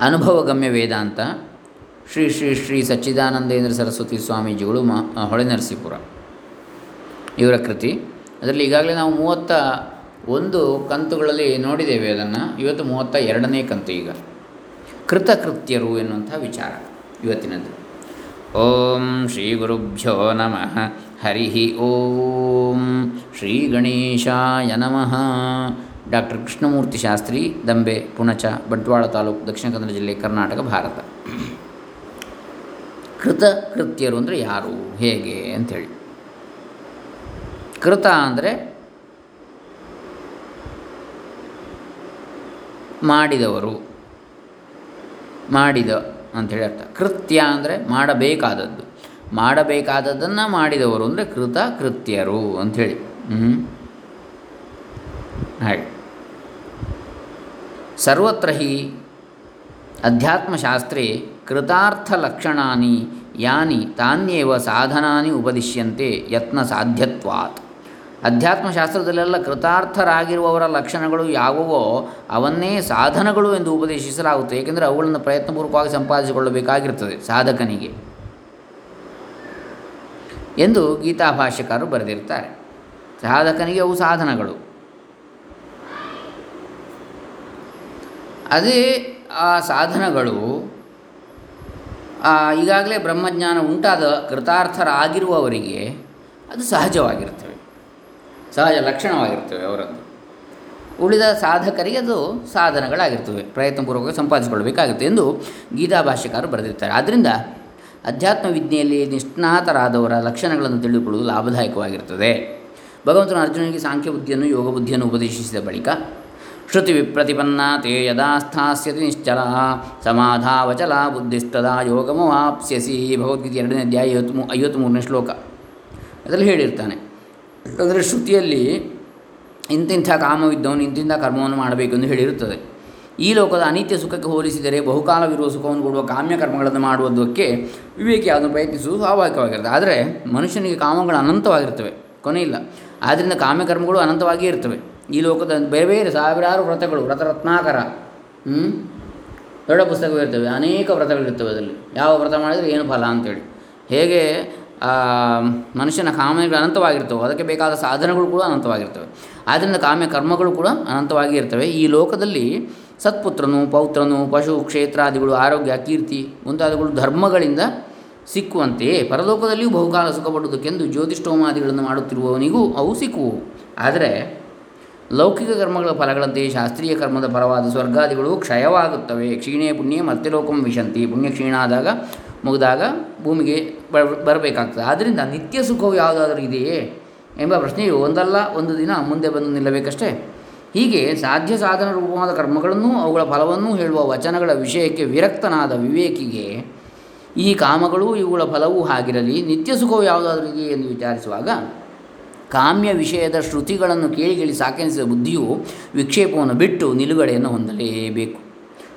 ಅನುಭವಗಮ್ಯ ವೇದಾಂತ ಶ್ರೀ ಶ್ರೀ ಶ್ರೀ ಸಚ್ಚಿದಾನಂದೇಂದ್ರ ಸರಸ್ವತಿ ಸ್ವಾಮೀಜಿಗಳು ಮ ಹೊಳೆನರಸೀಪುರ ಇವರ ಕೃತಿ. ಅದರಲ್ಲಿ ಈಗಾಗಲೇ ನಾವು ಮೂವತ್ತ ಒಂದು ಕಂತುಗಳಲ್ಲಿ ನೋಡಿದ್ದೇವೆ ಅದನ್ನು. ಇವತ್ತು ಮೂವತ್ತ ಎರಡನೇ ಕಂತು ಈಗ. ಕೃತಕೃತ್ಯರು ಎನ್ನುವಂಥ ವಿಚಾರ ಇವತ್ತಿನದ್ದು. ಓಂ ಶ್ರೀ ಗುರುಭ್ಯೋ ನಮಃ. ಹರಿ ಓಂ ಶ್ರೀ ಗಣೇಶಾಯ ನಮಃ. ಡಾಕ್ಟರ್ ಕೃಷ್ಣಮೂರ್ತಿ ಶಾಸ್ತ್ರಿ, ದಂಬೆ, ಪುಣಚ, ಬಂಟ್ವಾಳ ತಾಲೂಕು, ದಕ್ಷಿಣ ಕನ್ನಡ ಜಿಲ್ಲೆ, ಕರ್ನಾಟಕ, ಭಾರತ. ಕೃತ ಕೃತ್ಯರು ಅಂದರೆ ಯಾರು, ಹೇಗೆ ಅಂಥೇಳಿ. ಕೃತ ಅಂದರೆ ಮಾಡಿದವರು, ಮಾಡಿದ ಅಂಥೇಳಿ ಅರ್ಥ. ಕೃತ್ಯ ಅಂದರೆ ಮಾಡಬೇಕಾದದ್ದು. ಮಾಡಬೇಕಾದದ್ದನ್ನು ಮಾಡಿದವರು ಅಂದರೆ ಕೃತ ಕೃತ್ಯರು ಅಂಥೇಳಿ. ಹ್ಞೂ ಹಾಗೆ. ಸರ್ವತ್ರ ಹಿ ಅಧ್ಯಾತ್ಮಶಾಸ್ತ್ರೆ ಕೃತಾರ್ಥಲಕ್ಷಣಾನಿ ಯಾನಿ ತಾನ್ಯೇವ ಸಾಧನಾನಿ ಉಪದಿಶ್ಯಂತೆ ಯತ್ನ ಸಾಧ್ಯತ್ವಾತ್. ಅಧ್ಯಾತ್ಮಶಾಸ್ತ್ರದಲ್ಲೆಲ್ಲ ಕೃತಾರ್ಥರಾಗಿರುವವರ ಲಕ್ಷಣಗಳು ಯಾವುವೋ ಅವನ್ನೇ ಸಾಧನಗಳು ಎಂದು ಉಪದೇಶಿಸಲಾಗುತ್ತೆ ಏಕೆಂದರೆ ಅವುಗಳನ್ನು ಪ್ರಯತ್ನಪೂರ್ವಕವಾಗಿ ಸಂಪಾದಿಸಿಕೊಳ್ಳಬೇಕಾಗಿರ್ತದೆ ಸಾಧಕನಿಗೆ. ಎಂದು ಗೀತಾಭಾಷ್ಯಕಾರರು ಬರೆದಿರ್ತಾರೆ. ಸಾಧಕನಿಗೆ ಅವು ಸಾಧನಗಳು. ಅದೇ ಆ ಸಾಧನಗಳು ಈಗಾಗಲೇ ಬ್ರಹ್ಮಜ್ಞಾನ ಉಂಟಾದ ಕೃತಾರ್ಥರಾಗಿರುವವರಿಗೆ ಅದು ಸಹಜವಾಗಿರ್ತವೆ. ಸಹಜ ಲಕ್ಷಣವಾಗಿರ್ತವೆ ಅವರದ್ದು. ಉಳಿದ ಸಾಧಕರಿಗೆ ಅದು ಸಾಧನಗಳಾಗಿರ್ತವೆ. ಪ್ರಯತ್ನಪೂರ್ವಕ ಸಂಪಾದಿಸಿಕೊಳ್ಬೇಕಾಗುತ್ತೆ ಎಂದು ಗೀತಾ ಭಾಷ್ಯಕಾರರು ಬರೆದಿರ್ತಾರೆ ಆದ್ದರಿಂದ ಅಧ್ಯಾತ್ಮ ವಿದ್ಯೆಯಲ್ಲಿ ನಿಷ್ಣಾತರಾದವರ ಲಕ್ಷಣಗಳನ್ನು ತಿಳಿದುಕೊಳ್ಳುವುದು ಲಾಭದಾಯಕವಾಗಿರುತ್ತದೆ. ಭಗವಂತನ ಅರ್ಜುನನಿಗೆ ಸಾಂಖ್ಯ ಬುದ್ಧಿಯನ್ನು, ಯೋಗ ಬುದ್ಧಿಯನ್ನು ಉಪದೇಶಿಸಿದ ಬಳಿಕ ಶ್ರುತಿ ವಿಪ್ರತಿಪನ್ನ ತೇ ಯದಾ ಸ್ಥಾಸ್ಯತಿ ನಿಶ್ಚಲ, ಸಮಾಧಾವಚಲ ಬುದ್ಧಿಸ್ತದಾ ಯೋಗಮವಾಪ್ಸ್ಯಸಿ. ಭಗವದ್ಗೀತೆ ಎರಡನೇ ಅಧ್ಯಾಯ ಐವತ್ತು ಮೂ ಐವತ್ತ್ಮೂರನೇ ಶ್ಲೋಕ. ಅದರಲ್ಲಿ ಹೇಳಿರ್ತಾನೆ, ಅಂದರೆ ಶ್ರುತಿಯಲ್ಲಿ ಇಂತಿಂಥ ಕಾಮವಿದ್ದವನು ಇಂತಿಂಥ ಕರ್ಮವನ್ನು ಮಾಡಬೇಕು ಎಂದು ಹೇಳಿರುತ್ತದೆ. ಈ ಲೋಕದ ಅನಿತ್ಯ ಸುಖಕ್ಕೆ ಹೋಲಿಸಿದರೆ ಬಹುಕಾಲವಿರುವ ಸುಖವನ್ನು ಕೊಡುವ ಕಾಮ್ಯ ಕರ್ಮಗಳನ್ನು ಮಾಡುವುದಕ್ಕೆ ವಿವೇಕಿ ಅದನ್ನು ಪ್ರಯತ್ನಿಸುವುದು ಸ್ವಾಭಾವಿಕವಾಗಿರುತ್ತೆ ಆದರೆ ಮನುಷ್ಯನಿಗೆ ಕಾಮಗಳು ಅನಂತವಾಗಿರ್ತವೆ, ಕೊನೆಯಿಲ್ಲ. ಆದ್ದರಿಂದ ಕಾಮ್ಯಕರ್ಮಗಳು ಅನಂತವಾಗಿಯೇ ಇರ್ತವೆ. ಈ ಲೋಕದ ಬೇರೆ ಬೇರೆ ಸಾವಿರಾರು ವ್ರತಗಳು ವ್ರತರತ್ನಾಕರ ಹ್ಞೂ ದೊಡ್ಡ ಪುಸ್ತಕವಿರ್ತವೆ ಅನೇಕ ವ್ರತಗಳಿರ್ತವೆ ಅದರಲ್ಲಿ. ಯಾವ ವ್ರತ ಮಾಡಿದರೆ ಏನು ಫಲ ಅಂತೇಳಿ. ಹೇಗೆ ಮನುಷ್ಯನ ಕಾಮನೆಗಳು ಅನಂತವಾಗಿರ್ತವೆ, ಅದಕ್ಕೆ ಬೇಕಾದ ಸಾಧನಗಳು ಕೂಡ ಅನಂತವಾಗಿರ್ತವೆ. ಆದ್ದರಿಂದ ಕಾಮ್ಯ ಕರ್ಮಗಳು ಕೂಡ ಅನಂತವಾಗಿ ಇರ್ತವೆ. ಈ ಲೋಕದಲ್ಲಿ ಸತ್ಪುತ್ರನು, ಪೌತ್ರನು, ಪಶು, ಕ್ಷೇತ್ರಾದಿಗಳು, ಆರೋಗ್ಯ, ಕೀರ್ತಿ ಮುಂತಾದವುಗಳು ಧರ್ಮಗಳಿಂದ ಸಿಕ್ಕುವಂತೆಯೇ. ಪರಲೋಕದಲ್ಲಿಯೂ ಬಹುಕಾಲ ಸುಖಪಡುವುದಕ್ಕೆಂದು ಜ್ಯೋತಿಷ್ಠೋಮಾದಿಗಳನ್ನು ಮಾಡುತ್ತಿರುವವನಿಗೂ ಅವು ಸಿಕ್ಕುವು ಆದರೆ ಲೌಕಿಕ ಕರ್ಮಗಳ ಫಲಗಳಂತೆ ಶಾಸ್ತ್ರೀಯ ಕರ್ಮದ ಫಲವಾದ ಸ್ವರ್ಗಾದಿಗಳು ಕ್ಷಯವಾಗುತ್ತವೆ. ಕ್ಷೀಣೆ ಪುಣ್ಯ ಮತ್ತೆ ಲೋಕಂ ವಿಶಂತಿ. ಪುಣ್ಯ ಕ್ಷೀಣ ಆದಾಗ ಮುಗಿದಾಗ ಭೂಮಿಗೆ ಬರಬೇಕಾಗ್ತದೆ. ಆದ್ದರಿಂದ ನಿತ್ಯ ಸುಖವು ಯಾವುದಾದರೂ ಇದೆಯೇ ಎಂಬ ಪ್ರಶ್ನೆಯು ಒಂದಲ್ಲ, ಒಂದು ದಿನ ಮುಂದೆ ಬಂದು ನಿಲ್ಲಬೇಕಷ್ಟೇ. ಹೀಗೆ ಸಾಧ್ಯ ಸಾಧನ ರೂಪವಾದ ಕರ್ಮಗಳನ್ನು ಅವುಗಳ ಫಲವನ್ನೂ ಹೇಳುವ ವಚನಗಳ ವಿಷಯಕ್ಕೆ ವಿರಕ್ತನಾದ ವಿವೇಕಿಗೆ ಈ ಕಾಮಗಳು ಇವುಗಳ ಫಲವೂ ಆಗಿರಲಿ ನಿತ್ಯ ಸುಖವು ಯಾವುದಾದರೂ ಇದೆಯೇ ಎಂದು ವಿಚಾರಿಸುವಾಗ ಕಾಮ್ಯ ವಿಷಯದ ಶ್ರುತಿಗಳನ್ನು ಕೇಳಿ ಕೇಳಿ ಸಾಕೆನಿಸಿದ ಬುದ್ಧಿಯು ವಿಕ್ಷೇಪವನ್ನು ಬಿಟ್ಟು ನಿಲುಗಡೆಯನ್ನು ಹೊಂದಲೇಬೇಕು.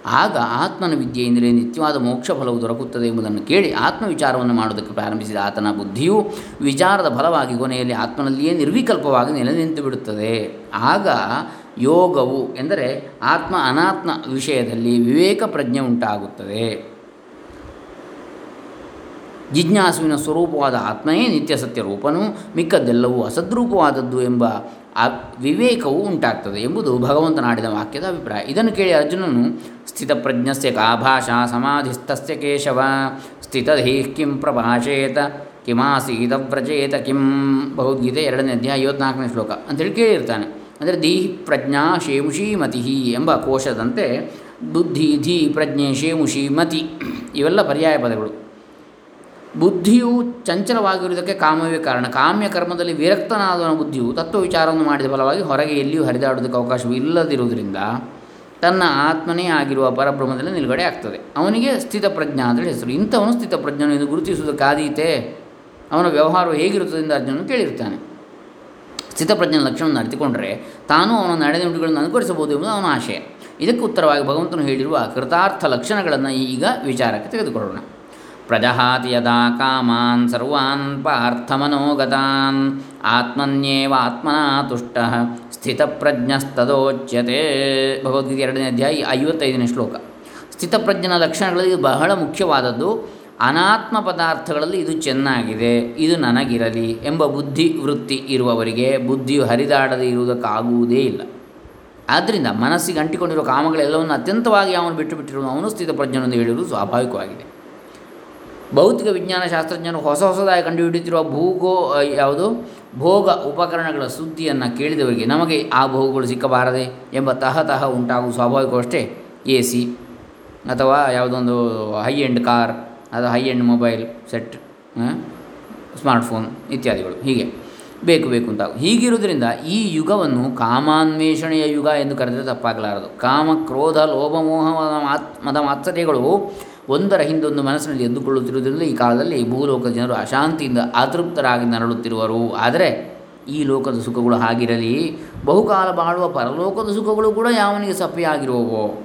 ಆಗ ಆತ್ಮನ ವಿದ್ಯೆಯಿಂದಲೇ ನಿತ್ಯವಾದ ಮೋಕ್ಷ ಫಲವು ದೊರಕುತ್ತದೆ ಎಂಬುದನ್ನು ಕೇಳಿ ಆತ್ಮವಿಚಾರವನ್ನು ಮಾಡುವುದಕ್ಕೆ ಪ್ರಾರಂಭಿಸಿದ ಆತನ ಬುದ್ಧಿಯು ವಿಚಾರದ ಫಲವಾಗಿ ಕೊನೆಯಲ್ಲಿ ಆತ್ಮನಲ್ಲಿಯೇ ನಿರ್ವಿಕಲ್ಪವಾಗಿ ನೆಲೆ ನಿಂತು ಬಿಡುತ್ತದೆ. ಆಗ ಯೋಗವು ಎಂದರೆ ಆತ್ಮ ಅನಾತ್ಮ ವಿಷಯದಲ್ಲಿ ವಿವೇಕ ಪ್ರಜ್ಞೆ ಉಂಟಾಗುತ್ತದೆ. ಜಿಜ್ಞಾಸುವಿನ ಸ್ವರೂಪವಾದ ಆತ್ಮನೇ ನಿತ್ಯ ಸತ್ಯ ರೂಪನು, ಮಿಕ್ಕದ್ದೆಲ್ಲವೂ ಅಸದ್ರೂಪವಾದದ್ದು ಎಂಬ ಆ ವಿವೇಕವು ಉಂಟಾಗ್ತದೆ ಎಂಬುದು ಭಗವಂತನಾಡಿದ ವಾಕ್ಯದ ಅಭಿಪ್ರಾಯ. ಇದನ್ನು ಕೇಳಿ ಅರ್ಜುನನು ಸ್ಥಿತಪ್ರಜ್ಞಸ್ಯ ಕಾ ಭಾಷಾ ಸಮಾಧಿಸ್ಥಸ್ಯ ಕೇಶವ ಸ್ಥಿತಧೀ ಕಿಂ ಪ್ರಭಾಷೇತ ಕಿಮಾಸೀತ ವ್ರಜೇತ ಕಿಂ ಭಗವದ್ಗೀತೆ ಎರಡನೇ ಅಧ್ಯಾಯ ಐವತ್ನಾಲ್ಕನೇ ಶ್ಲೋಕ ಅಂತೇಳಿ ಕೇಳಿರ್ತಾನೆ. ಅಂದರೆ ಧೀ ಪ್ರಜ್ಞಾ ಶೇಮುಷಿ ಮತಿ ಎಂಬ ಕೋಶದಂತೆ ಬುದ್ಧಿ ಧೀ ಪ್ರಜ್ಞೆ ಶೇಮುಷಿ ಮತಿ ಇವೆಲ್ಲ ಪರ್ಯಾಯ ಪದಗಳು. ಬುದ್ಧಿಯು ಚಂಚಲವಾಗಿರುವುದಕ್ಕೆ ಕಾಮವೇ ಕಾರಣ. ಕಾಮ್ಯ ಕರ್ಮದಲ್ಲಿ ವಿರಕ್ತನಾದವನ ಬುದ್ಧಿಯು ತತ್ವ ವಿಚಾರವನ್ನು ಮಾಡಿದ ಫಲವಾಗಿ ಹೊರಗೆ ಎಲ್ಲಿಯೂ ಹರಿದಾಡುವುದಕ್ಕೆ ಅವಕಾಶವೂ ಇಲ್ಲದಿರುವುದರಿಂದ ತನ್ನ ಆತ್ಮನೇ ಆಗಿರುವ ಪರಬ್ರಹ್ಮದಲ್ಲಿ ನಿಲುಗಡೆ ಆಗ್ತದೆ. ಅವನಿಗೆ ಸ್ಥಿತಪ್ರಜ್ಞ ಅಂತೇಳಿ ಹೆಸರು. ಇಂಥವನು ಸ್ಥಿತಪ್ರಜ್ಞನು ಎಂದು ಗುರುತಿಸುವುದಕ್ಕಾದೀತೆ ಅವನ ವ್ಯವಹಾರವು ಹೇಗಿರುತ್ತದೆ ಎಂದು ಅರ್ಜುನನು ಕೇಳಿರ್ತಾನೆ ಸ್ಥಿತಪ್ರಜ್ಞನ ಲಕ್ಷಣವನ್ನು ಅರಿತುಕೊಂಡರೆ ತಾನು ಅವನ ನಡೆನುಡಿಗಳನ್ನು ಅನುಕರಿಸಬಹುದು ಎಂಬುದು ಅವನ ಆಶಯ. ಇದಕ್ಕೆ ಉತ್ತರವಾಗಿ ಭಗವಂತನು ಹೇಳಿರುವ ಕೃತಾರ್ಥ ಲಕ್ಷಣಗಳನ್ನು ಈಗ ವಿಚಾರಕ್ಕೆ ತೆಗೆದುಕೊಳ್ಳೋಣ. ಪ್ರಜಹಾತಿ ಯದಾ ಕಾಮಾನ್ ಸರ್ವಾನ್ ಪಾರ್ಥಮನೋಗತಾನ್ ಆತ್ಮನ್ಯೇವ ಆತ್ಮನಾ ತುಷ್ಟ ಸ್ಥಿತಪ್ರಜ್ಞಸ್ತದೋಚ್ಯತೆ ಭಗವದ್ಗೀತೆ ಎರಡನೇ ಅಧ್ಯಾಯ ಐವತ್ತೈದನೇ ಶ್ಲೋಕ. ಸ್ಥಿತಪ್ರಜ್ಞನ ಲಕ್ಷಣಗಳಲ್ಲಿ ಬಹಳ ಮುಖ್ಯವಾದದ್ದು ಅನಾತ್ಮ ಪದಾರ್ಥಗಳಲ್ಲಿ ಇದು ಚೆನ್ನಾಗಿದೆ, ಇದು ನನಗಿರಲಿ ಎಂಬ ಬುದ್ಧಿ ವೃತ್ತಿ ಇರುವವರಿಗೆ ಬುದ್ಧಿಯು ಹರಿದಾಡದೆ ಇರುವುದಕ್ಕಾಗುವುದೇ ಇಲ್ಲ. ಆದ್ದರಿಂದ ಮನಸ್ಸಿಗೆ ಅಂಟಿಕೊಂಡಿರುವ ಕಾಮಗಳೆಲ್ಲವನ್ನು ಅತ್ಯಂತವಾಗಿ ಅವನು ಬಿಟ್ಟು ಅವನು ಸ್ಥಿತಪ್ರಜ್ಞನೊಂದು ಹೇಳಿರುವುದು ಸ್ವಾಭಾವಿಕವಾಗಿದೆ. ಭೌತಿಕ ವಿಜ್ಞಾನ ಶಾಸ್ತ್ರಜ್ಞರು ಹೊಸ ಹೊಸದಾಗಿ ಕಂಡುಹಿಡಿಯುತ್ತಿರುವ ಭೂಗೋ ಯಾವುದು? ಭೋಗ ಉಪಕರಣಗಳ ಸುದ್ದಿಯನ್ನು ಕೇಳಿದವರಿಗೆ ನಮಗೆ ಆ ಭೋಗಗಳು ಸಿಕ್ಕಬಾರದೆ ಎಂಬ ತಹ ತಹ ಉಂಟಾಗುವ ಸ್ವಾಭಾವಿಕವಷ್ಟೇ ಎ ಸಿ ಅಥವಾ ಯಾವುದೊಂದು ಹೈ ಎಂಡ್ ಕಾರ್ ಅಥವಾ high end mobile, set smartphone ಇತ್ಯಾದಿಗಳು. ಹೀಗೆ. ಬೇಕು ಬೇಕು ಅಂತ ಹೀಗಿರುವುದರಿಂದ ಈ ಯುಗವನ್ನು ಕಾಮಾನ್ವೇಷಣೆಯ ಯುಗ ಎಂದು ಕರೆದರೆ ತಪ್ಪಾಗಲಾರದು. ಕಾಮ, ಕ್ರೋಧ, ಲೋಭ, ಮೋಹ ಮಾತ್, ಮದ ಮಾತ್ಸರ್ಯಗಳು ಒಂದರ ಹಿಂದೊಂದು ಮನಸ್ಸಿನಲ್ಲಿ ಎದ್ದುಕೊಳ್ಳುತ್ತಿರುವುದರಿಂದ ಈ ಕಾಲದಲ್ಲಿ ಭೂಲೋಕದ ಜನರು ಅಶಾಂತಿಯಿಂದ ಅತೃಪ್ತರಾಗಿ ನರಳುತ್ತಿರುವರು. ಆದರೆ ಈ ಲೋಕದ ಸುಖಗಳು ಹಾಗಿರಲಿ, ಬಹುಕಾಲ ಬಾಳುವ ಪರಲೋಕದ ಸುಖಗಳು ಕೂಡ ಯಾವನಿಗೆ ಸಪ್ಪೆಯಾಗಿರುವವೋ,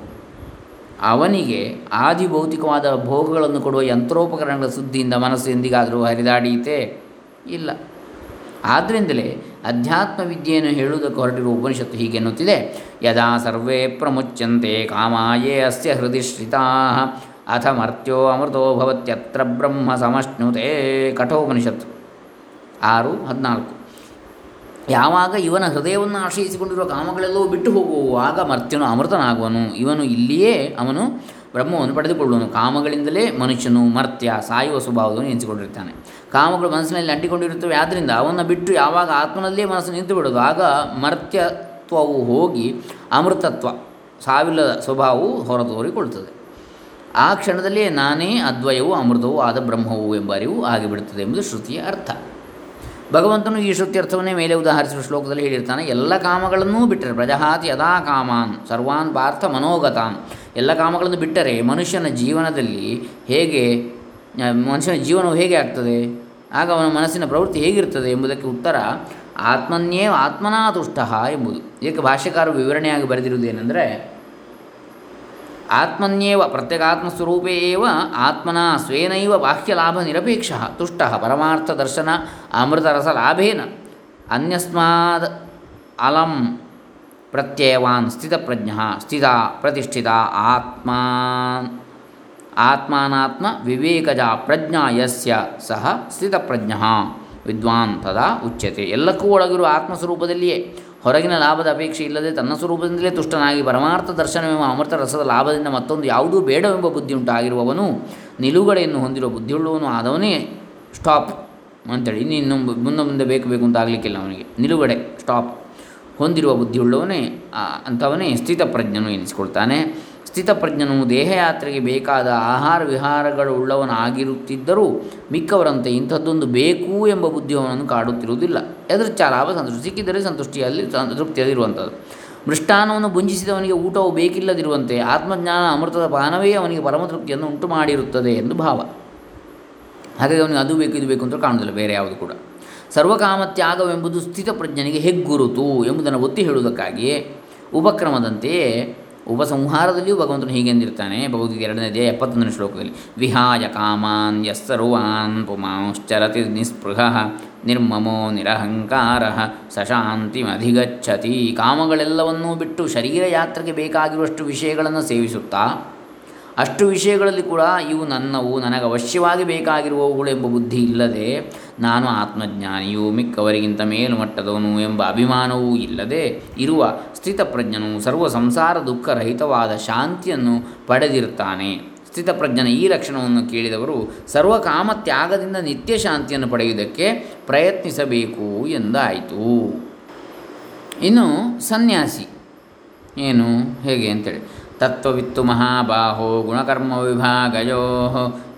ಅವನಿಗೆ ಆದಿ ಭೌತಿಕವಾದ ಭೋಗಗಳನ್ನು ಕೊಡುವ ಯಂತ್ರೋಪಕರಣಗಳ ಸುದ್ದಿಯಿಂದ ಮನಸ್ಸು ಎಂದಿಗಾದರೂ ಹರಿದಾಡೀತೆ ಇಲ್ಲ. ಆದ್ದರಿಂದಲೇ ಅಧ್ಯಾತ್ಮ ವಿದ್ಯೆಯನ್ನು ಹೇಳುವುದಕ್ಕೆ ಹೊರಟಿರುವ ಉಪನಿಷತ್ತು ಹೀಗೆನ್ನುತ್ತಿದೆ ಯದಾ ಸರ್ವೇ ಪ್ರಮುಚ್ಯಂತೆ ಕಾಮಾಯೇ ಅಸ್ಯ ಹೃದಯ ಶ್ರಿತಾ ಅಥ ಮರ್ತ್ಯೋ ಅಮೃತೋ ಭವತ್ಯತ್ರ ಬ್ರಹ್ಮ ಸಮಶ್ನುತೆ ಕಠೋಪನಿಷತ್ತು ಆರು, ಹದಿನಾಲ್ಕು. ಯಾವಾಗ ಇವನ ಹೃದಯವನ್ನು ಆಶ್ರಯಿಸಿಕೊಂಡಿರುವ ಕಾಮಗಳೆಲ್ಲವೂ ಬಿಟ್ಟು ಹೋಗುವು ಆಗ ಮರ್ತ್ಯನು ಅಮೃತನಾಗುವನು. ಇವನು ಇಲ್ಲಿಯೇ ಅವನು ಬ್ರಹ್ಮವನ್ನು ಪಡೆದುಕೊಳ್ಳುವನು. ಕಾಮಗಳಿಂದಲೇ ಮನುಷ್ಯನು ಮರ್ತ್ಯ, ಸಾಯುವ ಸ್ವಭಾವವನ್ನು ಎನಿಸಿಕೊಂಡಿರ್ತಾನೆ ಕಾಮಗಳು ಮನಸ್ಸಿನಲ್ಲಿ ಅಂಟಿಕೊಂಡಿರುತ್ತವೆ ಆದ್ದರಿಂದ ಅವನ್ನು ಬಿಟ್ಟು ಯಾವಾಗ ಆತ್ಮನಲ್ಲೇ ಮನಸ್ಸು ನಿಂತು ಬಿಡೋದು ಆಗ ಮರ್ತ್ಯತ್ವವು ಹೋಗಿ ಅಮೃತತ್ವ, ಸಾವಿಲ್ಲದ ಸ್ವಭಾವವು ಹೊರತೋರಿಕೊಳ್ಳುತ್ತದೆ ಆ ಕ್ಷಣದಲ್ಲೇ ನಾನೇ ಅದ್ವಯವು ಅಮೃತವೂ ಆದ ಬ್ರಹ್ಮವು ಎಂಬ ಅರಿವು ಆಗಿಬಿಡುತ್ತದೆ ಎಂಬುದು ಶ್ರುತಿಯ ಅರ್ಥ. ಭಗವಂತನು ಈ ಶ್ರುತ್ಯರ್ಥವನ್ನೇ ಮೇಲೆ ಉದಾಹರಿಸುವ ಶ್ಲೋಕದಲ್ಲಿ ಹೇಳಿರ್ತಾನೆ, ಎಲ್ಲ ಕಾಮಗಳನ್ನೂ ಬಿಟ್ಟರೆ ಪ್ರಜಹಾತಿ ಯದಾ ಕಾಮಾನ್, ಸರ್ವಾನ್ ಪಾರ್ಥ ಮನೋಗತಾನ್. ಎಲ್ಲ ಕಾಮಗಳನ್ನು ಬಿಟ್ಟರೆ ಮನುಷ್ಯನ ಜೀವನದಲ್ಲಿ ಹೇಗೆ ಮನುಷ್ಯನ ಜೀವನವು ಹೇಗೆ ಆಗ್ತದೆ? ಆಗ ಅವನ ಮನಸ್ಸಿನ ಪ್ರವೃತ್ತಿ ಹೇಗಿರ್ತದೆ ಎಂಬುದಕ್ಕೆ ಉತ್ತರ ಆತ್ಮನ್ಯೇ ಆತ್ಮನಾ ತುಷ್ಟ ಎಂಬುದು. ಇದಕ್ಕೆ ಭಾಷ್ಯಕಾರ ವಿವರಣೆಯಾಗಿ ಬರೆದಿರುವುದೇನೆಂದರೆ ಆತ್ಮನ್ಯೇವ ಪ್ರತ್ಯಗಾತ್ಮಸ್ವರೂಪೇ ಏವ ಆತ್ಮನ ಸ್ವೇನೈವ ಬಾಹ್ಯಲಾಭ ನಿರಪೇಕ್ಷ ತುಷ್ಟ ಪರಮಾರ್ಥದರ್ಶನ ಅಮೃತರಸಲಾಭೇನ ಅನ್ಯಸ್ಮಾದ್ ಅಲಂ ಪ್ರತ್ಯಯವಾನ್ ಸ್ಥಿತಪ್ರಜ್ಞ ಸ್ಥಿತ ಪ್ರತಿಷ್ಠಿತ ಆತ್ಮಾ. ಆತ್ಮಾನಾತ್ಮ ವಿವೇಕಜ ಪ್ರಜ್ಞಾ ಯಸ್ಯ ಸಹ ಸ್ಥಿತಪ್ರಜ್ಞ ವಿದ್ವಾನ್ ತದಾ ಉಚ್ಯತೆ. ಎಲ್ಲಕ್ಕೂ ಒಳಗಿರುವ ಆತ್ಮಸ್ವರೂಪದಲ್ಲಿಯೇ ಹೊರಗಿನ ಲಾಭದ ಅಪೇಕ್ಷೆ ಇಲ್ಲದೆ ತನ್ನ ಸ್ವರೂಪದಿಂದಲೇ ತುಷ್ಟನಾಗಿ ಪರಮಾರ್ಥ ದರ್ಶನವೆಂಬ ಅಮೃತ ರಸದ ಲಾಭದಿಂದ ಮತ್ತೊಂದು ಯಾವುದೂ ಬೇಡವೆಂಬ ಬುದ್ಧಿ ಉಂಟಾಗಿರುವವನು ನಿಲುಗಡೆಯನ್ನು ಹೊಂದಿರುವ ಬುದ್ಧಿಯುಳ್ಳವನು ಆದವನೇ. ಸ್ಟಾಪ್ ಅಂತೇಳಿ ಇನ್ನು ಮುಂದೆ ಮುಂದೆ ಬೇಕು ಬೇಕು ಅಂತ ಆಗಲಿಕ್ಕಿಲ್ಲ ಅವನಿಗೆ. ನಿಲುಗಡೆ, ಸ್ಟಾಪ್. ಹೊಂದಿರುವ ಬುದ್ಧಿಯುಳ್ಳವನೇ ಅಂಥವನೇ ಸ್ಥಿತಪ್ರಜ್ಞನು ಎನಿಸಿಕೊಳ್ತಾನೆ. ಸ್ಥಿತಪ್ರಜ್ಞನು ದೇಹಯಾತ್ರೆಗೆ ಬೇಕಾದ ಆಹಾರ ವಿಹಾರಗಳು ಉಳ್ಳವನಾಗಿರುತ್ತಿದ್ದರೂ ಮಿಕ್ಕವರಂತೆ ಇಂಥದ್ದೊಂದು ಬೇಕು ಎಂಬ ಬುದ್ಧಿ ಅವನನ್ನು ಕಾಡುತ್ತಿರುವುದಿಲ್ಲ. ಎದುರ್ಚ ಲಾಭ ಸಂತುಷ್ಟಿ, ಸಿಕ್ಕಿದರೆ ಸಂತುಷ್ಟಿಯಲ್ಲಿ ತೃಪ್ತಿಯಲ್ಲಿರುವಂಥದ್ದು. ಮೃಷ್ಟಾನವನ್ನು ಭುಂಜಿಸಿದವನಿಗೆ ಊಟವು ಬೇಕಿಲ್ಲದಿರುವಂತೆ ಆತ್ಮಜ್ಞಾನ ಅಮೃತದ ಪಾನವೇ ಅವನಿಗೆ ಪರಮತೃಪ್ತಿಯನ್ನು ಉಂಟು ಮಾಡಿರುತ್ತದೆ ಎಂದು ಭಾವ. ಹಾಗಾಗಿ ಅವನಿಗೆ ಅದು ಬೇಕು, ಇದು ಬೇಕು ಅಂತ ಕಾಣುವುದಿಲ್ಲ, ಬೇರೆ ಯಾವುದು ಕೂಡ. ಸರ್ವಕಾಮತ್ಯಾಗವೆಂಬುದು ಸ್ಥಿತಪ್ರಜ್ಞನಿಗೆ ಹೆಗ್ಗುರುತು ಎಂಬುದನ್ನು ಒತ್ತಿ ಹೇಳುವುದಕ್ಕಾಗಿಯೇ ಉಪಕ್ರಮದಂತೆಯೇ ಉಪಸಂಹಾರದಲ್ಲಿಯೂ ಭಗವಂತನು ಹೀಗೆಂದಿರ್ತಾನೆ ಭಗವದ್ಗೀತೆ ಎರಡನೇ ಅಧ್ಯಾಯ ಎಪ್ಪತ್ತೊಂದನೇ ಶ್ಲೋಕದಲ್ಲಿ, ವಿಹಾಯ ಕಾಮಾನ್ ಯಸ್ಸರ್ವಾನ್ ಪುಮಾಂಶ್ಚರತಿ ನಿಸ್ಪೃಹ ನಿರ್ಮಮೋ ನಿರಹಂಕಾರ ಸಶಾಂತಿಮಧಿಗಚ್ಚತಿ. ಕಾಮಗಳೆಲ್ಲವನ್ನೂ ಬಿಟ್ಟು ಶರೀರ ಯಾತ್ರೆಗೆ ಬೇಕಾಗಿರುವಷ್ಟು ವಿಷಯಗಳನ್ನು ಸೇವಿಸುತ್ತಾ ಅಷ್ಟು ವಿಷಯಗಳಲ್ಲಿ ಕೂಡ ಇವು ನನ್ನವು, ನನಗೆ ಅವಶ್ಯವಾಗಿ ಬೇಕಾಗಿರುವವುಗಳು ಎಂಬ ಬುದ್ಧಿ ಇಲ್ಲದೆ ನಾನು ಆತ್ಮಜ್ಞಾನಿಯು ಮಿಕ್ಕವರಿಗಿಂತ ಮೇಲುಮಟ್ಟದವನು ಎಂಬ ಅಭಿಮಾನವೂ ಇಲ್ಲದೆ ಇರುವ ಸ್ಥಿತಪ್ರಜ್ಞನು ಸರ್ವ ಸಂಸಾರ ದುಃಖರಹಿತವಾದ ಶಾಂತಿಯನ್ನು ಪಡೆದಿರುತ್ತಾನೆ. ಸ್ಥಿತಪ್ರಜ್ಞನ ಈ ಲಕ್ಷಣವನ್ನು ಕೇಳಿದವರು ಸರ್ವಕಾಮ ತ್ಯಾಗದಿಂದ ನಿತ್ಯ ಶಾಂತಿಯನ್ನು ಪಡೆಯುವುದಕ್ಕೆ ಪ್ರಯತ್ನಿಸಬೇಕು ಎಂದಾಯಿತು. ಇನ್ನು ಸನ್ಯಾಸಿ. ಏನು, ಹೇಗೆ ಅಂತೇಳಿ. ತತ್ವವಿತ್ತು ಮಹಾಬಾಹೋ ಗುಣಕರ್ಮ ವಿಭಾಗಯೋ.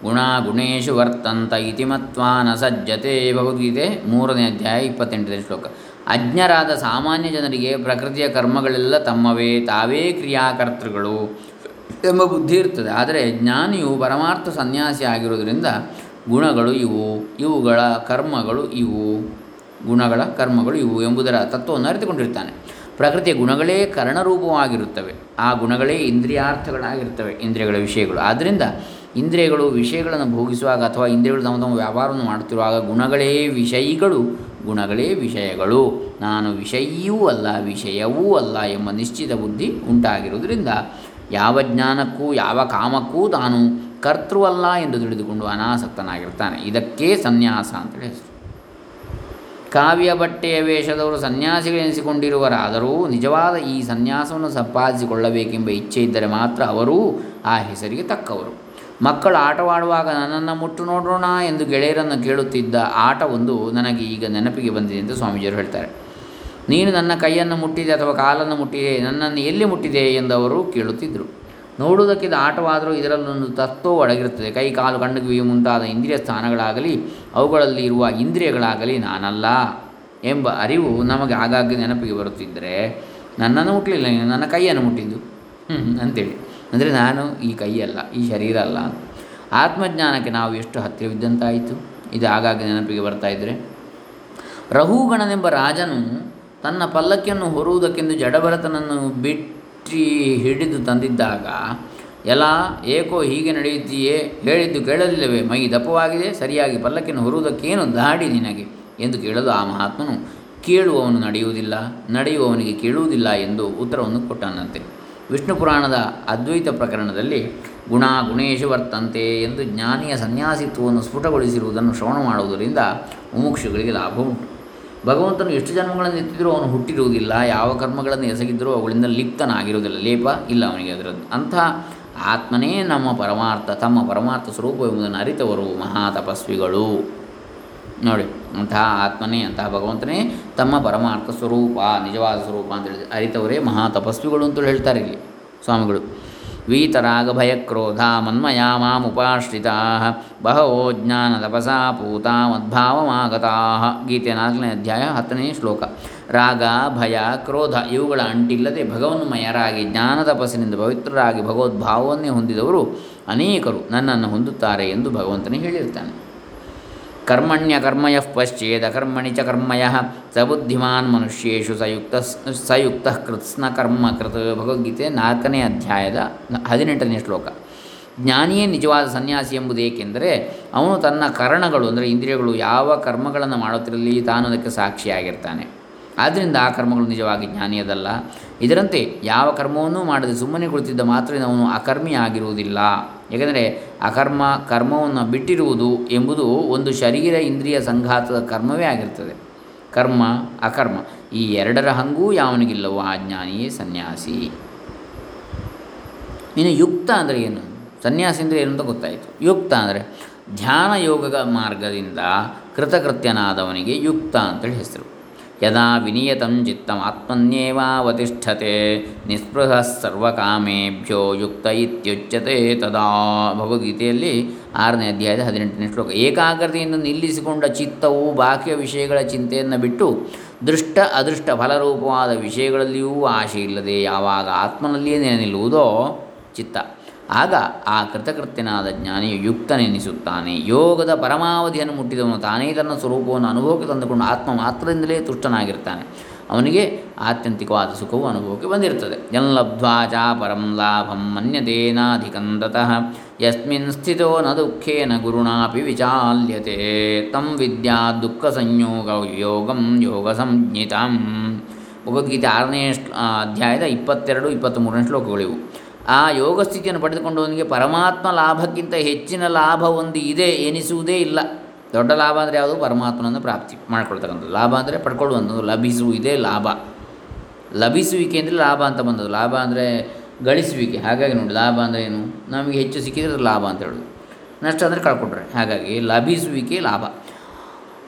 ಗುಣ ಗುಣೇಶು ವರ್ತಂತ ಇತಿ ಮತ್ವಾ ನ ಸಜ್ಜತೆ. ಭಗವದ್ಗೀತೆ ಮೂರನೇ ಅಧ್ಯಾಯ ಇಪ್ಪತ್ತೆಂಟನೇ ಶ್ಲೋಕ. ಅಜ್ಞರಾದ ಸಾಮಾನ್ಯ ಜನರಿಗೆ ಪ್ರಕೃತಿಯ ಕರ್ಮಗಳೆಲ್ಲ ತಮ್ಮವೇ, ತಾವೇ ಕ್ರಿಯಾಕರ್ತೃಗಳು ಎಂಬ ಬುದ್ಧಿ ಇರ್ತದೆ. ಆದರೆ ಜ್ಞಾನಿಯು ಪರಮಾರ್ಥ ಸನ್ಯಾಸಿ ಆಗಿರೋದರಿಂದ ಗುಣಗಳು ಇವು, ಇವುಗಳ ಕರ್ಮಗಳು ಇವು, ಗುಣಗಳ ಕರ್ಮಗಳು ಇವು ಎಂಬುದರ ತತ್ವವನ್ನು ಅರಿತುಕೊಂಡಿರ್ತಾನೆ. ಪ್ರಕೃತಿಯ ಗುಣಗಳೇ ಕರ್ಣರೂಪವಾಗಿರುತ್ತವೆ. ಆ ಗುಣಗಳೇ ಇಂದ್ರಿಯಾರ್ಥಗಳಾಗಿರ್ತವೆ, ಇಂದ್ರಿಯಗಳ ವಿಷಯಗಳು. ಆದ್ದರಿಂದ ಇಂದ್ರಿಯಗಳು ವಿಷಯಗಳನ್ನು ಭೋಗಿಸುವಾಗ ಅಥವಾ ಇಂದ್ರಿಯಗಳು ತಮ್ಮ ತಮ್ಮ ವ್ಯಾಪಾರವನ್ನು ಮಾಡುತ್ತಿರುವಾಗ ಗುಣಗಳೇ ವಿಷಯಿಗಳು, ಗುಣಗಳೇ ವಿಷಯಗಳು. ನಾನು ವಿಷಯಿಯೂ ಅಲ್ಲ, ವಿಷಯವೂ ಅಲ್ಲ ಎಂಬ ನಿಶ್ಚಿತ ಬುದ್ಧಿ ಉಂಟಾಗಿರುವುದರಿಂದ ಯಾವ ಜ್ಞಾನಕ್ಕೂ, ಯಾವ ಕಾಮಕ್ಕೂ ತಾನು ಕರ್ತೃವಲ್ಲ ಎಂದು ತಿಳಿದುಕೊಂಡು ಅನಾಸಕ್ತನಾಗಿರ್ತಾನೆ ಇದಕ್ಕೆ ಸನ್ಯಾಸ ಅಂತೇಳಿ ಹೆಸರು. ಕಾವ್ಯ ಬಟ್ಟೆಯ ವೇಷದವರು ಸನ್ಯಾಸಿಗಳೆನಿಸಿಕೊಂಡಿರುವರಾದರೂ ನಿಜವಾದ ಈ ಸನ್ಯಾಸವನ್ನು ಸಂಪಾದಿಸಿಕೊಳ್ಳಬೇಕೆಂಬ ಇಚ್ಛೆ ಇದ್ದರೆ ಮಾತ್ರ ಅವರೂ ಆ ಹೆಸರಿಗೆ ತಕ್ಕವರು. ಮಕ್ಕಳು ಆಟವಾಡುವಾಗ ನನ್ನನ್ನು ಮುಟ್ಟು ನೋಡೋಣ ಎಂದು ಗೆಳೆಯರನ್ನು ಕೇಳುತ್ತಿದ್ದ ಆಟವೊಂದು ನನಗೆ ಈಗ ನೆನಪಿಗೆ ಬಂದಿದೆ ಎಂದು ಸ್ವಾಮೀಜಿಯವರು ಹೇಳ್ತಾರೆ. ನೀನು ನನ್ನ ಕೈಯನ್ನು ಮುಟ್ಟಿದೆ ಅಥವಾ ಕಾಲನ್ನು ಮುಟ್ಟಿದೆ, ನನ್ನನ್ನು ಎಲ್ಲಿ ಮುಟ್ಟಿದೆ ಎಂದು ಅವರು ಕೇಳುತ್ತಿದ್ದರು. ನೋಡುವುದಕ್ಕಿದ ಆಟವಾದರೂ ಇದರಲ್ಲೊಂದು ತತ್ವವು ಅಡಗಿರುತ್ತದೆ ಕೈ, ಕಾಲು, ಕಣ್ಣು ಕಿವಿ ಮುಂತಾದ ಇಂದ್ರಿಯ ಸ್ಥಾನಗಳಾಗಲಿ, ಅವುಗಳಲ್ಲಿ ಇರುವ ಇಂದ್ರಿಯಗಳಾಗಲಿ ನಾನಲ್ಲ ಎಂಬ ಅರಿವು ನಮಗೆ ಆಗಾಗ್ಗೆ ನೆನಪಿಗೆ ಬರುತ್ತಿದ್ದರೆ ನನ್ನನ್ನು ಮುಟ್ಟಲಿಲ್ಲ ನೀನು ನನ್ನ ಕೈಯನ್ನು ಮುಟ್ಟಿದ್ದು. ಹ್ಞೂ ಅಂತೇಳಿ ಅಂದರೆ ನಾನು ಈ ಕೈಯಲ್ಲ, ಈ ಶರೀರ ಅಲ್ಲ ಆತ್ಮಜ್ಞಾನಕ್ಕೆ ನಾವು ಎಷ್ಟು ಹತ್ತಿರವಿದ್ದಂತಾಯಿತು? ಇದು ಆಗಾಗ್ಗೆ ನೆನಪಿಗೆ ಬರ್ತಾ ಇದ್ದರೆ. ರಹುಗಣನೆಂಬ ರಾಜನು ತನ್ನ ಪಲ್ಲಕ್ಕಿಯನ್ನು ಹೊರುವುದಕ್ಕೆಂದು ಜಡಭರತನನ್ನು ಬಿಟ್ಟು ಹಿಡಿದು ತಂದಿದ್ದಾಗ ಎಲ್ಲ ಏಕೋ ಹೀಗೆ ನಡೆಯುತ್ತೀಯೇ? ಹೇಳಿದ್ದು ಕೇಳಲಿಲ್ಲವೇ? ಮೈ ದಪ್ಪವಾಗಿದೆ, ಸರಿಯಾಗಿ ಪಲ್ಲಕ್ಕಿನ ಹೊರುವುದಕ್ಕೇನು ದಾಡಿ ನಿನಗೆ? ಎಂದು ಕೇಳಲು ಆ ಮಹಾತ್ಮನು, ಕೇಳುವವನು ನಡೆಯುವುದಿಲ್ಲ, ನಡೆಯುವವನಿಗೆ ಕೇಳುವುದಿಲ್ಲ ಎಂದು ಉತ್ತರವನ್ನು ಕೊಟ್ಟನಂತೆ. ವಿಷ್ಣು ಪುರಾಣದ ಅದ್ವೈತ ಪ್ರಕರಣದಲ್ಲಿ ಗುಣ ಗುಣೇಶು ವರ್ತಂತೆ ಎಂದು ಜ್ಞಾನಿಯ ಸನ್ಯಾಸಿತ್ವವನ್ನು ಸ್ಫುಟಗೊಳಿಸಿರುವುದನ್ನು ಶ್ರವಣ ಮಾಡುವುದರಿಂದ ಮುಮುಕ್ಷುಗಳಿಗೆ ಲಾಭ ಉಂಟು ಭಗವಂತನು ಎಷ್ಟು ಜನ್ಮಗಳನ್ನು ಎತ್ತಿದರೂ ಅವನು ಹುಟ್ಟಿರುವುದಿಲ್ಲ, ಯಾವ ಕರ್ಮಗಳನ್ನು ಎಸಗಿದ್ದರೂ ಅವುಗಳಿಂದ ಲಿಪ್ತನಾಗಿರುವುದಿಲ್ಲ. ಲೇಪ ಇಲ್ಲ ಅವನಿಗೆ ಅದರದ್ದು. ಅಂಥ ಆತ್ಮನೇ ನಮ್ಮ ಪರಮಾರ್ಥ, ತಮ್ಮ ಪರಮಾರ್ಥ ಸ್ವರೂಪ ಎಂಬುದನ್ನು ಅರಿತವರು ಮಹಾ ತಪಸ್ವಿಗಳು ನೋಡಿ ಅಂತಹ ಆತ್ಮನೇ ಅಂತಹ ಭಗವಂತನೇ ತಮ್ಮ ಪರಮಾರ್ಥ ಸ್ವರೂಪ, ನಿಜವಾದ ಸ್ವರೂಪ ಅಂತೇಳಿ ಅರಿತವರೇ ಮಹಾ ತಪಸ್ವಿಗಳು ಅಂತೇಳಿ ಹೇಳ್ತಾರೆ ಇಲ್ಲಿ ಸ್ವಾಮಿಗಳು. ಮನ್ಮಯಾ ಮಾಮುಪಾಶ್ರಿತಾ ಬಹವೋ ಜ್ಞಾನ ತಪಸಾ ಪೂತ ಮದ್ಭಾವಮಾಗತಾ ಗೀತೆ ನಾಲ್ಕನೇ ಅಧ್ಯಾಯ ಹತ್ತನೇ ಶ್ಲೋಕ। ರಾಗ, ಭಯ, ಕ್ರೋಧ, ಇವುಗಳ ಅಂಟಿಲ್ಲದೆ ಭಗವನ್ಮಯರಾಗಿ ಜ್ಞಾನ ತಪಸ್ಸಿನಿಂದ ಪವಿತ್ರರಾಗಿ ಭಗವದ್ಭಾವವನ್ನೇ ಹೊಂದಿದವರು ಅನೇಕರು ನನ್ನನ್ನು ಹೊಂದುತ್ತಾರೆ ಎಂದು ಭಗವಂತನೇ ಹೇಳಿರ್ತಾನೆ ಕರ್ಮಣ್ಯ ಕರ್ಮಯ ಪಶ್ಚೇದ ಕರ್ಮಣಿ ಚ ಕರ್ಮಯ ಸ ಬುದ್ಧಿಮಾನ್ ಮನುಷ್ಯೇಶು ಸಯುಕ್ತ ಸಯುಕ್ತ ಕೃತ್ಸ್ನ ಕರ್ಮ ಕೃತ ಭಗವದ್ಗೀತೆ ನಾಲ್ಕನೇ ಅಧ್ಯಾಯದ ಹದಿನೆಂಟನೇ ಶ್ಲೋಕ. ಜ್ಞಾನಿಯೇ ನಿಜವಾದ ಸನ್ಯಾಸಿ ಎಂಬುದೇಕೆಂದರೆ ಅವನು ತನ್ನ ಕರಣಗಳು ಅಂದರೆ ಇಂದ್ರಿಯಗಳು ಯಾವ ಕರ್ಮಗಳನ್ನು ಮಾಡುತ್ತಿರಲಿ ತಾನು ಅದಕ್ಕೆ ಸಾಕ್ಷಿಯಾಗಿರ್ತಾನೆ. ಆದ್ದರಿಂದ ಆ ಕರ್ಮಗಳು ನಿಜವಾಗಿ ಜ್ಞಾನಿಯದಲ್ಲ. ಇದರಂತೆ ಯಾವ ಕರ್ಮವನ್ನೂ ಮಾಡದೆ ಸುಮ್ಮನೆ ಕುಳಿತಿದ್ದ ಮಾತ್ರ ಅವನು ಅಕರ್ಮಿ ಆಗಿರುವುದಿಲ್ಲ ಏಕೆಂದರೆ ಅಕರ್ಮ, ಕರ್ಮವನ್ನು ಬಿಟ್ಟಿರುವುದು ಎಂಬುದು ಒಂದು ಶರೀರ ಇಂದ್ರಿಯ ಸಂಘಾತದ ಕರ್ಮವೇ ಆಗಿರ್ತದೆ. ಕರ್ಮ, ಅಕರ್ಮ, ಈ ಎರಡರ ಹಂಗೂ ಯಾವನಿಗಿಲ್ಲವೋ ಆ ಜ್ಞಾನಿಯೇ ಸನ್ಯಾಸಿ. ಇನ್ನು ಯುಕ್ತ ಅಂದರೆ ಏನು? ಸನ್ಯಾಸಿ ಅಂದರೆ ಏನು ಅಂತ ಗೊತ್ತಾಯಿತು. ಯುಕ್ತ ಅಂದರೆ ಧ್ಯಾನ ಯೋಗದ ಮಾರ್ಗದಿಂದ ಕೃತಕೃತ್ಯನಾದವನಿಗೆ ಯುಕ್ತ ಅಂತೇಳಿ ಹೆಸರು. ಯದಾ ವಿನಿಯತಂ ಚಿತ್ತಂ ಆತ್ಮನ್ಯೇವಾವತಿಷ್ಠತೆ ನಿಸ್ಪೃಹ ಸರ್ವಕಾಮೇಭ್ಯೋ ಯುಕ್ತ ಇತ್ಯುಚ್ಯತೆ ತದಾ ಭಗವದ್ಗೀತೆಯಲ್ಲಿ ಆರನೇ ಅಧ್ಯಾಯದ ಹದಿನೆಂಟನೇ ಶ್ಲೋಕ ಏಕಾಗ್ರತೆಯಿಂದ ನಿಲ್ಲಿಸಿಕೊಂಡ ಚಿತ್ತವು ಬಾಕಿಯ ವಿಷಯಗಳ ಚಿಂತೆಯನ್ನು ಬಿಟ್ಟು ದೃಷ್ಟ ಅದೃಷ್ಟ ಫಲರೂಪವಾದ ವಿಷಯಗಳಲ್ಲಿಯೂ ಆಶೆ ಇಲ್ಲದೆ ಯಾವಾಗ ಆತ್ಮನಲ್ಲಿಯೇ ನಿಲ್ಲುವುದೋ ಚಿತ್ತ. ಆಗ ಆ ಕೃತಕೃತ್ಯನಾದ ಜ್ಞಾನಿಯು ಯುಕ್ತನೆನಿಸುತ್ತಾನೆ. ಯೋಗದ ಪರಮಾವಧಿಯನ್ನು ಮುಟ್ಟಿದವನು ತಾನೇ ತನ್ನ ಸ್ವರೂಪವನ್ನು ಅನುಭವಕ್ಕೆ ತಂದುಕೊಂಡು ಆತ್ಮ ಮಾತ್ರದಿಂದಲೇ ತುಷ್ಟನಾಗಿರ್ತಾನೆ. ಅವನಿಗೆ ಆತ್ಯಂತಿಕವಾದ ಸುಖವು ಅನುಭವಕ್ಕೆ ಬಂದಿರುತ್ತದೆ. ಜನ್ಲಬ್ಧ್ವಾ ಚ ಪರಂ ಲಾಭಂ ಮನ್ಯತೇನಾಧಿಕಂತತಃ ಯಸ್ಮಿನ್ ಸ್ಥಿತೋ ನ ದುಃಖೇನ ಗುರುಣಾಪಿ ವಿಚಾಲ್ಯತೆ. ತಂ ವಿದ್ಯಾ ದುಃಖ ಸಂಯೋಗ ಯೋಗಂ ಯೋಗ ಸಂಜ್ಞಿತಂ. ಭಗವದ್ಗೀತೆ ಆರನೇ ಅಧ್ಯಾಯದ ಇಪ್ಪತ್ತೆರಡು, ಇಪ್ಪತ್ತ್ಮೂರನೇ ಶ್ಲೋಕಗಳಿವು. ಆ ಯೋಗ ಸ್ಥಿತಿಯನ್ನು ಪಡೆದುಕೊಂಡವನಿಗೆ ಪರಮಾತ್ಮ ಲಾಭಕ್ಕಿಂತ ಹೆಚ್ಚಿನ ಲಾಭ ಒಂದು ಇದೆ ಎನಿಸುವುದೇ ಇಲ್ಲ. ದೊಡ್ಡ ಲಾಭ ಅಂದರೆ ಯಾವುದು? ಪರಮಾತ್ಮನನ್ನು ಪ್ರಾಪ್ತಿ ಮಾಡ್ಕೊಳ್ತಕ್ಕಂಥದ್ದು. ಲಾಭ ಅಂದರೆ ಪಡ್ಕೊಳ್ಳುವಂಥದ್ದು, ಲಭಿಸುವುದೇ ಲಾಭ. ಲಭಿಸುವಿಕೆ ಅಂದರೆ ಲಾಭ ಅಂತ ಬಂದದ್ದು. ಲಾಭ ಅಂದರೆ ಗಳಿಸುವಿಕೆ. ಹಾಗಾಗಿ ನೋಡಿ, ಲಾಭ ಅಂದರೆ ಏನು? ನಮಗೆ ಹೆಚ್ಚು ಸಿಕ್ಕಿದರೆ ಲಾಭ ಅಂತ ಹೇಳೋದು. ನಷ್ಟ ಅಂದರೆ ಕಳ್ಕೊಂಡ್ರೆ. ಹಾಗಾಗಿ ಲಭಿಸುವಿಕೆ ಲಾಭ.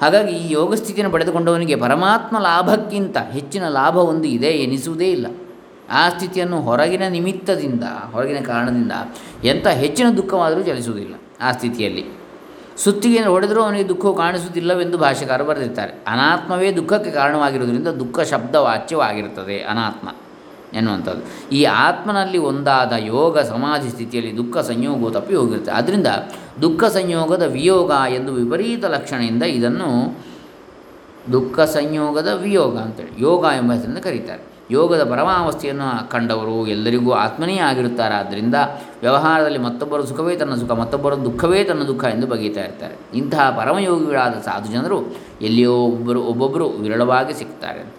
ಹಾಗಾಗಿ ಈ ಯೋಗ ಸ್ಥಿತಿಯನ್ನು ಪಡೆದುಕೊಂಡವನಿಗೆ ಪರಮಾತ್ಮ ಲಾಭಕ್ಕಿಂತ ಹೆಚ್ಚಿನ ಲಾಭ ಒಂದು ಇದೆ ಎನಿಸುವುದೇ ಇಲ್ಲ. ಆ ಸ್ಥಿತಿಯನ್ನು ಹೊರಗಿನ ನಿಮಿತ್ತದಿಂದ, ಹೊರಗಿನ ಕಾರಣದಿಂದ ಎಂಥ ಹೆಚ್ಚಿನ ದುಃಖವಾದರೂ ಚಲಿಸುವುದಿಲ್ಲ ಆ ಸ್ಥಿತಿಯಲ್ಲಿ. ಸುತ್ತಿಗೆಯನ್ನು ಹೊಡೆದರೂ ಅವನಿಗೆ ದುಃಖವು ಕಾಣಿಸುವುದಿಲ್ಲವೆಂದು ಭಾಷೆಕಾರ ಬರೆದಿರ್ತಾರೆ. ಅನಾತ್ಮವೇ ದುಃಖಕ್ಕೆ ಕಾರಣವಾಗಿರುವುದರಿಂದ ದುಃಖ ಶಬ್ದ ವಾಚ್ಯವಾಗಿರುತ್ತದೆ ಅನಾತ್ಮ ಎನ್ನುವಂಥದ್ದು. ಈ ಆತ್ಮನಲ್ಲಿ ಒಂದಾದ ಯೋಗ ಸಮಾಧಿ ಸ್ಥಿತಿಯಲ್ಲಿ ದುಃಖ ಸಂಯೋಗವು ತಪ್ಪಿ ಹೋಗಿರುತ್ತೆ. ಆದ್ದರಿಂದ ದುಃಖ ಸಂಯೋಗದ ವಿಯೋಗ ಎಂದು ವಿಪರೀತ ಲಕ್ಷಣದಿಂದ ಇದನ್ನು ದುಃಖ ಸಂಯೋಗದ ವಿಯೋಗ ಅಂತೇಳಿ ಯೋಗ ಎಂಬ ಹೆಸರಿಂದ ಕರೀತಾರೆ. ಯೋಗದ ಪರಮಾವಸ್ಥೆಯನ್ನು ಕಂಡವರು ಎಲ್ಲರಿಗೂ ಆತ್ಮನೇ ಆಗಿರುತ್ತಾರೆ. ಆದ್ದರಿಂದ ವ್ಯವಹಾರದಲ್ಲಿ ಮತ್ತೊಬ್ಬರ ಸುಖವೇ ತನ್ನ ಸುಖ, ಮತ್ತೊಬ್ಬರ ದುಃಖವೇ ತನ್ನ ದುಃಖ ಎಂದು ಬಗೆಯುತ್ತಾ ಇರ್ತಾರೆ. ಇಂತಹ ಪರಮಯೋಗಿಗಳಾದ ಸಾಧು ಜನರು ಎಲ್ಲಿಯೋ ಒಬ್ಬರು, ಒಬ್ಬೊಬ್ಬರು ವಿರಳವಾಗಿ ಸಿಗ್ತಾರೆ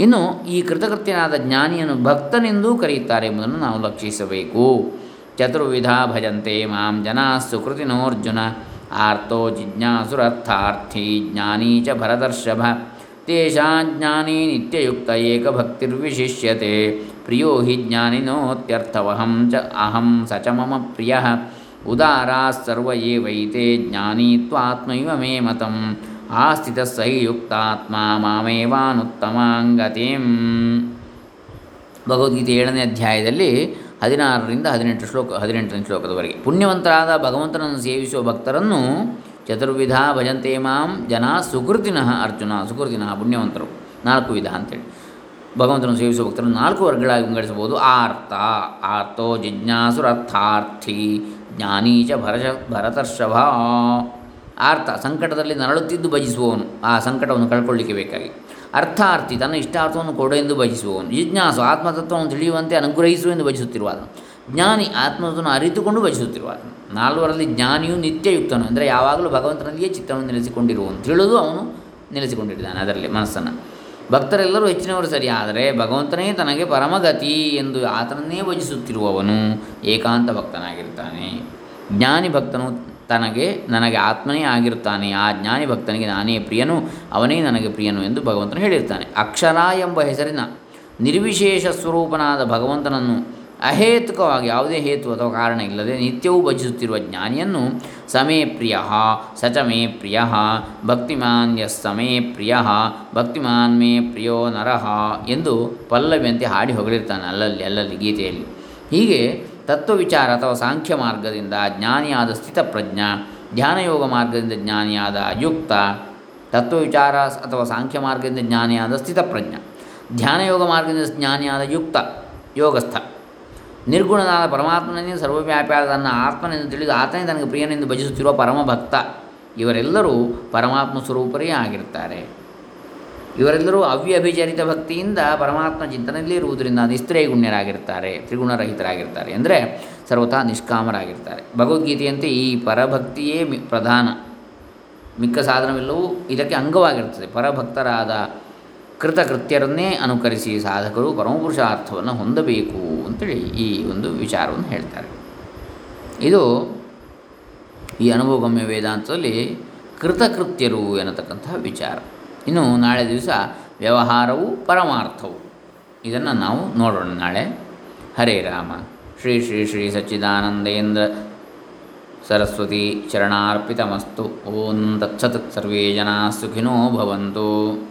ಇನ್ನು ಈ ಕೃತಕೃತ್ಯನಾದ ಜ್ಞಾನಿಯನ್ನು ಭಕ್ತನೆಂದೂ ಕರೆಯುತ್ತಾರೆ ಎಂಬುದನ್ನು ನಾವು ಲಕ್ಷಿಸಬೇಕು. ಚತುರ್ವಿಧ ಭಜಂತೆ ಮಾಂ ಜನಾ ಸುಕೃತಿನೋರ್ಜುನ ಆರ್ತೋ ಜಿಜ್ಞಾಸುರರ್ಥಾರ್ಥಿ ಜ್ಞಾನೀ ಚ ಭರದರ್ಷಭ ತೇಷಾಜ್ಞಾನಿ ನಿತ್ಯಯುಕ್ತ ಏಕಭಕ್ತಿರ್ವಿಶಿಷ್ಯತೆ ಪ್ರಿಯೋ ಹಿ ಜ್ಞಾನಿನೋತ್ಯರ್ಥವಹಂ ಚ ಅಹಂ ಸ ಚ ಮಮ ಪ್ರಿಯ ಉದಾರಾ ಸರ್ವ ಏವೈತೆ ಮೇ ಮತಂ ಆಸ್ಥಿತ ಸಹಿ ಯುಕ್ತಾತ್ಮ ಮಾಮೇವಾನುತ್ತಮಾಂಗತಿಂ ಭಗವದ್ಗೀತೆ ಏಳನೇ ಅಧ್ಯಾಯದಲ್ಲಿ ಹದಿನಾರರಿಂದ ಹದಿನೆಂಟು ಶ್ಲೋಕ ಹದಿನೆಂಟನೇ ಶ್ಲೋಕದವರೆಗೆ. ಪುಣ್ಯವಂತರಾದ ಭಗವಂತನನ್ನು ಸೇವಿಸುವ ಭಕ್ತರನ್ನು ಚತುರ್ವಿಧ ಭಜಂತೆ ಮಾಂ ಜನ ಸುಕೃತಿನಃ ಅರ್ಜುನ. ಸುಕೃತಿನ ಪುಣ್ಯವಂತರು. ನಾಲ್ಕು ವಿಧ ಅಂತೇಳಿ. ಭಗವಂತನನ್ನು ಸೇವಿಸುವ ಭಕ್ತರನ್ನು ನಾಲ್ಕು ವರ್ಗಗಳಾಗಿ ವಿಂಗಡಿಸಬಹುದು. ಆರ್ತ ಆರ್ತೋ ಜಿಜ್ಞಾಸುರರ್ಥಾರ್ಥಿ ಜ್ಞಾನೀಚ, ಭರಶ, ಭರತರ್ಷಭ. ಆರ್ತ ಸಂಕಟದಲ್ಲಿ ನರಳುತ್ತಿದ್ದು ಭಜಿಸುವವನು. ಆ ಸಂಕಟವನ್ನು ಕಳ್ಕೊಳ್ಳಿಕ್ಕೆ ಬೇಕಾಗಿ. ಅರ್ಥಾರ್ಥಿ, ತನ್ನ ಇಷ್ಟಾರ್ಥವನ್ನು ಕೊಡು ಎಂದು ಭಜಿಸುವವನು. ಜಿಜ್ಞಾಸು, ಆತ್ಮತತ್ವವನ್ನು ತಿಳಿಯುವಂತೆ ಅನುಗ್ರಹಿಸು ಎಂದು ಭಜಿಸುತ್ತಿರುವಾದನು ಜ್ಞಾನಿ, ಆತ್ಮತತ್ವವನ್ನು ಅರಿತುಕೊಂಡು ಭಜಿಸುತ್ತಿರುವಾದನು ನಾಲ್ವರಲ್ಲಿ ಜ್ಞಾನಿಯು ನಿತ್ಯಯುಕ್ತನು. ಅಂದರೆ ಯಾವಾಗಲೂ ಭಗವಂತನಲ್ಲಿಯೇ ಚಿತ್ತವನ್ನು ನೆಲೆಸಿಕೊಂಡಿರುವನು. ತಿಳಿದು ಅವನು ನೆಲೆಸಿಕೊಂಡಿದ್ದಾನೆ ಅದರಲ್ಲಿ ಮನಸ್ಸನ್ನು. ಭಕ್ತರೆಲ್ಲರೂ ಹೆಚ್ಚಿನವರು ಸರಿ, ಆದರೆ ಭಗವಂತನೇ ತನಗೆ ಪರಮಗತಿ ಎಂದು ಆತನನ್ನೇ ಭಜಿಸುತ್ತಿರುವವನು ಏಕಾಂತ ಭಕ್ತನಾಗಿರ್ತಾನೆ. ಜ್ಞಾನಿ ಭಕ್ತನು ತನಗೆ, ನನಗೆ ಆತ್ಮನೇ ಆಗಿರುತ್ತಾನೆ. ಆ ಜ್ಞಾನಿ ಭಕ್ತನಿಗೆ ನಾನೇ ಪ್ರಿಯನು, ಅವನೇ ನನಗೆ ಪ್ರಿಯನು ಎಂದು ಭಗವಂತನು ಹೇಳಿರ್ತಾನೆ. ಅಕ್ಷರ ಎಂಬ ಹೆಸರಿನ ನಿರ್ವಿಶೇಷ ಸ್ವರೂಪನಾದ ಭಗವಂತನನ್ನು ಅಹೇತುಕವಾಗಿ ಯಾವುದೇ ಹೇತು ಅಥವಾ ಕಾರಣ ಇಲ್ಲದೆ ನಿತ್ಯವೂ ಭಜಿಸುತ್ತಿರುವ ಜ್ಞಾನಿಯನ್ನು ಸಮೇ ಪ್ರಿಯ ಸಚ ಮೇ ಪ್ರಿಯ, ಭಕ್ತಿಮಾನ್ ಸಮೇ ಪ್ರಿಯ, ಭಕ್ತಿಮಾನ್ ಮೇ ಪ್ರಿಯೋ ನರಹ ಎಂದು ಪಲ್ಲವಿಯಂತೆ ಹಾಡಿ ಹೊಗಳಿರ್ತಾನೆ ಅಲ್ಲಲ್ಲಿ ಅಲ್ಲಲ್ಲಿ ಗೀತೆಯಲ್ಲಿ. ಹೀಗೆ ತತ್ವವಿಚಾರ ಅಥವಾ ಸಾಂಖ್ಯ ಮಾರ್ಗದಿಂದ ಜ್ಞಾನಿಯಾದ ಸ್ಥಿತಪ್ರಜ್ಞ, ಧ್ಯಾನಯೋಗ ಮಾರ್ಗದಿಂದ ಜ್ಞಾನಿಯಾದ ಯುಕ್ತ ತತ್ವವಿಚಾರ ಅಥವಾ ಸಾಂಖ್ಯ ಮಾರ್ಗದಿಂದ ಜ್ಞಾನಿಯಾದ ಸ್ಥಿತಪ್ರಜ್ಞ, ಧ್ಯಾನಯೋಗ ಮಾರ್ಗದಿಂದ ಜ್ಞಾನಿಯಾದ ಯುಕ್ತ ಯೋಗಸ್ಥ. ನಿರ್ಗುಣನಾದ ಪರಮಾತ್ಮನೇ ಸರ್ವವ್ಯಾಪಿಯಾದ ತನ್ನ ಆತ್ಮನೆಂದು ತಿಳಿದು ಆತನೇ ತನಗೆ ಪ್ರಿಯನೆಂದು ಭಜಿಸುತ್ತಿರುವ ಪರಮಭಕ್ತ. ಇವರೆಲ್ಲರೂ ಪರಮಾತ್ಮ ಸ್ವರೂಪರೇ ಆಗಿರ್ತಾರೆ ಇವರೆಲ್ಲರೂ ಅವ್ಯಭಿಚರಿತ ಭಕ್ತಿಯಿಂದ ಪರಮಾತ್ಮ ಚಿಂತನೆಯಲ್ಲಿ ಇರುವುದರಿಂದ ನಿಸ್ತ್ರೈಗುಣ್ಯರಾಗಿರ್ತಾರೆ ತ್ರಿಗುಣರಹಿತರಾಗಿರ್ತಾರೆ ಅಂದರೆ ಸರ್ವಥಾ ನಿಷ್ಕಾಮರಾಗಿರ್ತಾರೆ ಭಗವದ್ಗೀತೆಯಂತೆ ಈ ಪರಭಕ್ತಿಯೇ ಪ್ರಧಾನ. ಮಿಕ್ಕ ಸಾಧನವೆಲ್ಲವೂ ಇದಕ್ಕೆ ಅಂಗವಾಗಿರ್ತದೆ ಪರಭಕ್ತರಾದ ಕೃತಕೃತ್ಯರನ್ನೇ ಅನುಕರಿಸಿ ಸಾಧಕರು ಪರಮಪುರುಷಾರ್ಥವನ್ನು ಹೊಂದಬೇಕು ಅಂತೇಳಿ ಈ ಒಂದು ವಿಚಾರವನ್ನು ಹೇಳ್ತಾರೆ. ಇದು ಈ ಅನುಭವಗಮ್ಯ ವೇದಾಂತದಲ್ಲಿ ಕೃತಕೃತ್ಯರು ಎನ್ನತಕ್ಕಂತಹ ವಿಚಾರ. ಇನ್ನು ನಾಳೆ ದಿವಸ ವ್ಯವಹಾರವು ಪರಮಾರ್ಥವು. ಇದನ್ನು ನಾವು ನೋಡೋಣ ನಾಳೆ. ಹರೇ ರಾಮ. ಶ್ರೀ ಶ್ರೀ ಶ್ರೀ ಸಚ್ಚಿದಾನಂದೇಂದ್ರ ಸರಸ್ವತಿ ಚರಣಾರ್ಪಿತಮಸ್ತು. ಓಂ ತತ್ಸತ್ ಸರ್ವೇ ಜನಾ ಸುಖಿನೋ ಭವಂತು.